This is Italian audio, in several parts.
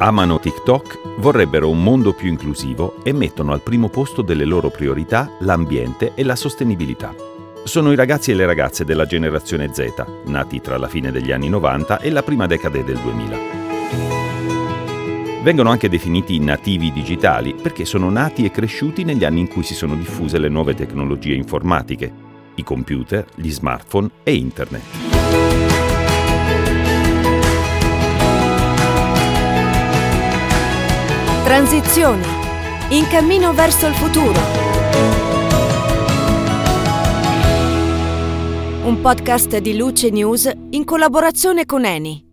Amano TikTok, vorrebbero un mondo più inclusivo e mettono al primo posto delle loro priorità l'ambiente e la sostenibilità. Sono i ragazzi e le ragazze della generazione Z, nati tra la fine degli anni 90 e la prima decade del 2000. Vengono anche definiti nativi digitali perché sono nati e cresciuti negli anni in cui si sono diffuse le nuove tecnologie informatiche, i computer, gli smartphone e internet. Transizioni. In cammino verso il futuro. Un podcast di Luce News in collaborazione con Eni.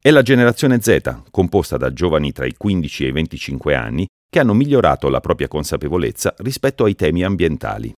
È la generazione Z, composta da giovani tra i 15 e i 25 anni, che hanno migliorato la propria consapevolezza rispetto ai temi ambientali.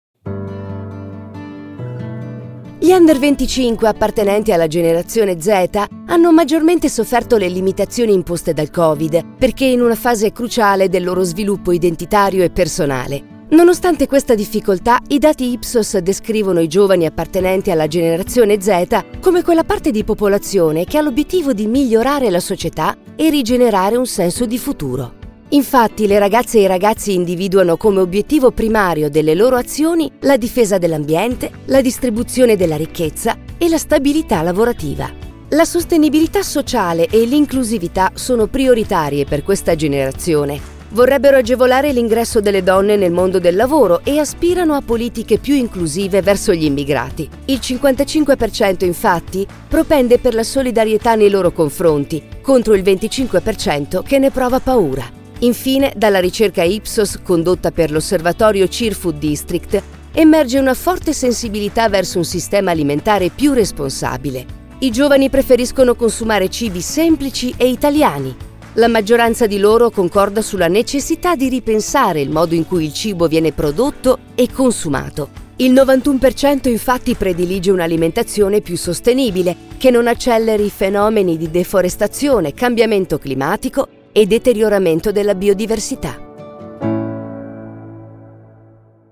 Gli under 25 appartenenti alla generazione Z hanno maggiormente sofferto le limitazioni imposte dal Covid, perché in una fase cruciale del loro sviluppo identitario e personale. Nonostante questa difficoltà, i dati Ipsos descrivono i giovani appartenenti alla generazione Z come quella parte di popolazione che ha l'obiettivo di migliorare la società e rigenerare un senso di futuro. Infatti le ragazze e i ragazzi individuano come obiettivo primario delle loro azioni la difesa dell'ambiente, la distribuzione della ricchezza e la stabilità lavorativa. La sostenibilità sociale e l'inclusività sono prioritarie per questa generazione. Vorrebbero agevolare l'ingresso delle donne nel mondo del lavoro e aspirano a politiche più inclusive verso gli immigrati. Il 55% infatti propende per la solidarietà nei loro confronti, contro il 25% che ne prova paura. Infine, dalla ricerca Ipsos condotta per l'osservatorio CIR Food District, emerge una forte sensibilità verso un sistema alimentare più responsabile. I giovani preferiscono consumare cibi semplici e italiani. La maggioranza di loro concorda sulla necessità di ripensare il modo in cui il cibo viene prodotto e consumato. Il 91% infatti predilige un'alimentazione più sostenibile, che non acceleri i fenomeni di deforestazione, cambiamento climatico e deterioramento della biodiversità.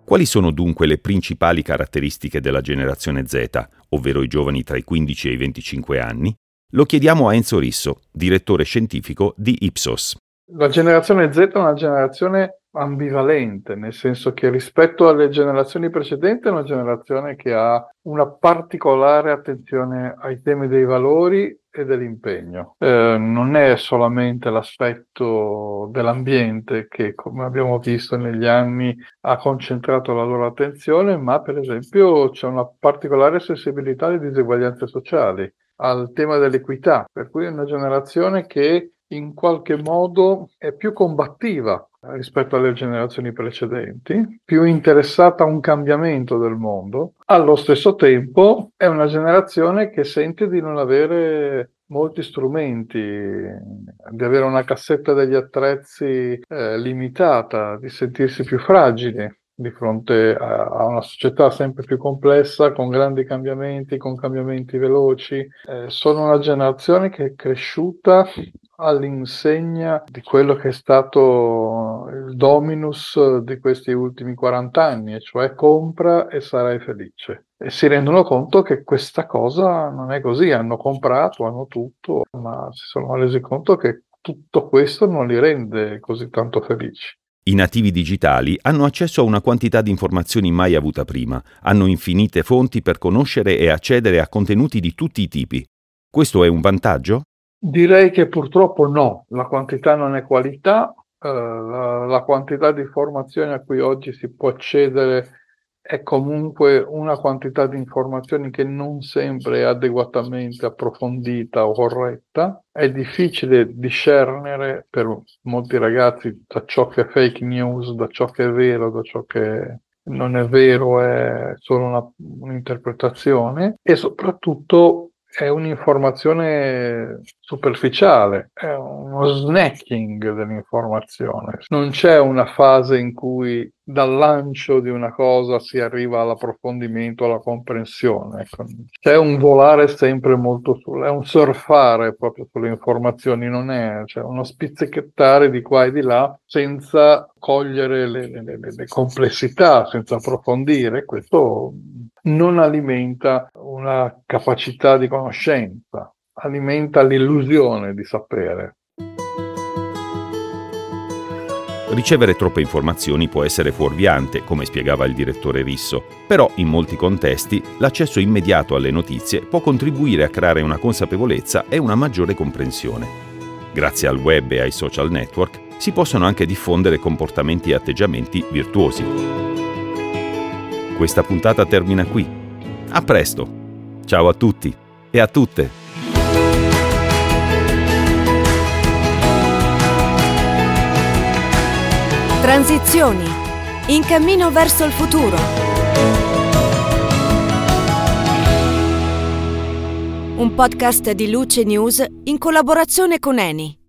Quali sono dunque le principali caratteristiche della generazione Z, ovvero i giovani tra i 15 e i 25 anni? Lo chiediamo a Enzo Risso, direttore scientifico di Ipsos. La generazione Z è una generazione ambivalente, nel senso che rispetto alle generazioni precedenti è una generazione che ha una particolare attenzione ai temi dei valori e dell'impegno. Eh, non è solamente l'aspetto dell'ambiente che, come abbiamo visto negli anni, ha concentrato la loro attenzione, ma per esempio c'è una particolare sensibilità alle diseguaglianze sociali, al tema dell'equità, per cui è una generazione che in qualche modo è più combattiva rispetto alle generazioni precedenti, più interessata a un cambiamento del mondo. Allo stesso tempo è una generazione che sente di non avere molti strumenti, di avere una cassetta degli attrezzi eh, limitata, di sentirsi più fragili di fronte a, a, una società sempre più complessa, con grandi cambiamenti, con cambiamenti veloci. Eh, sono una generazione che è cresciuta all'insegna di quello che è stato il dominus di questi ultimi 40 anni, e cioè compra e sarai felice. E si rendono conto che questa cosa non è così, hanno comprato, hanno tutto, ma si sono resi conto che tutto questo non li rende così tanto felici. I nativi digitali hanno accesso a una quantità di informazioni mai avuta prima, hanno infinite fonti per conoscere e accedere a contenuti di tutti i tipi. Questo è un vantaggio? Direi che purtroppo no, la quantità non è qualità, eh, la, la, quantità di informazioni a cui oggi si può accedere è comunque una quantità di informazioni che non sempre è adeguatamente approfondita o corretta. È difficile discernere per molti ragazzi da ciò che è fake news, da ciò che è vero, da ciò che non è vero, è solo una, un'interpretazione e soprattutto è un'informazione superficiale, è uno snacking dell'informazione. Non c'è una fase in cui dal lancio di una cosa si arriva all'approfondimento, alla comprensione. Ecco. C'è un volare sempre molto su, è un surfare proprio sulle informazioni, non è cioè uno spizzichettare di qua e di là senza cogliere le, le, le, le complessità, senza approfondire. Questo non alimenta una capacità di conoscenza, alimenta l'illusione di sapere. Ricevere troppe informazioni può essere fuorviante, come spiegava il direttore Risso, però in molti contesti l'accesso immediato alle notizie può contribuire a creare una consapevolezza e una maggiore comprensione. Grazie al web e ai social network si possono anche diffondere comportamenti e atteggiamenti virtuosi. Questa puntata termina qui. A presto! Ciao a tutti e a tutte! Transizioni. In cammino verso il futuro. Un podcast di Luce News in collaborazione con Eni.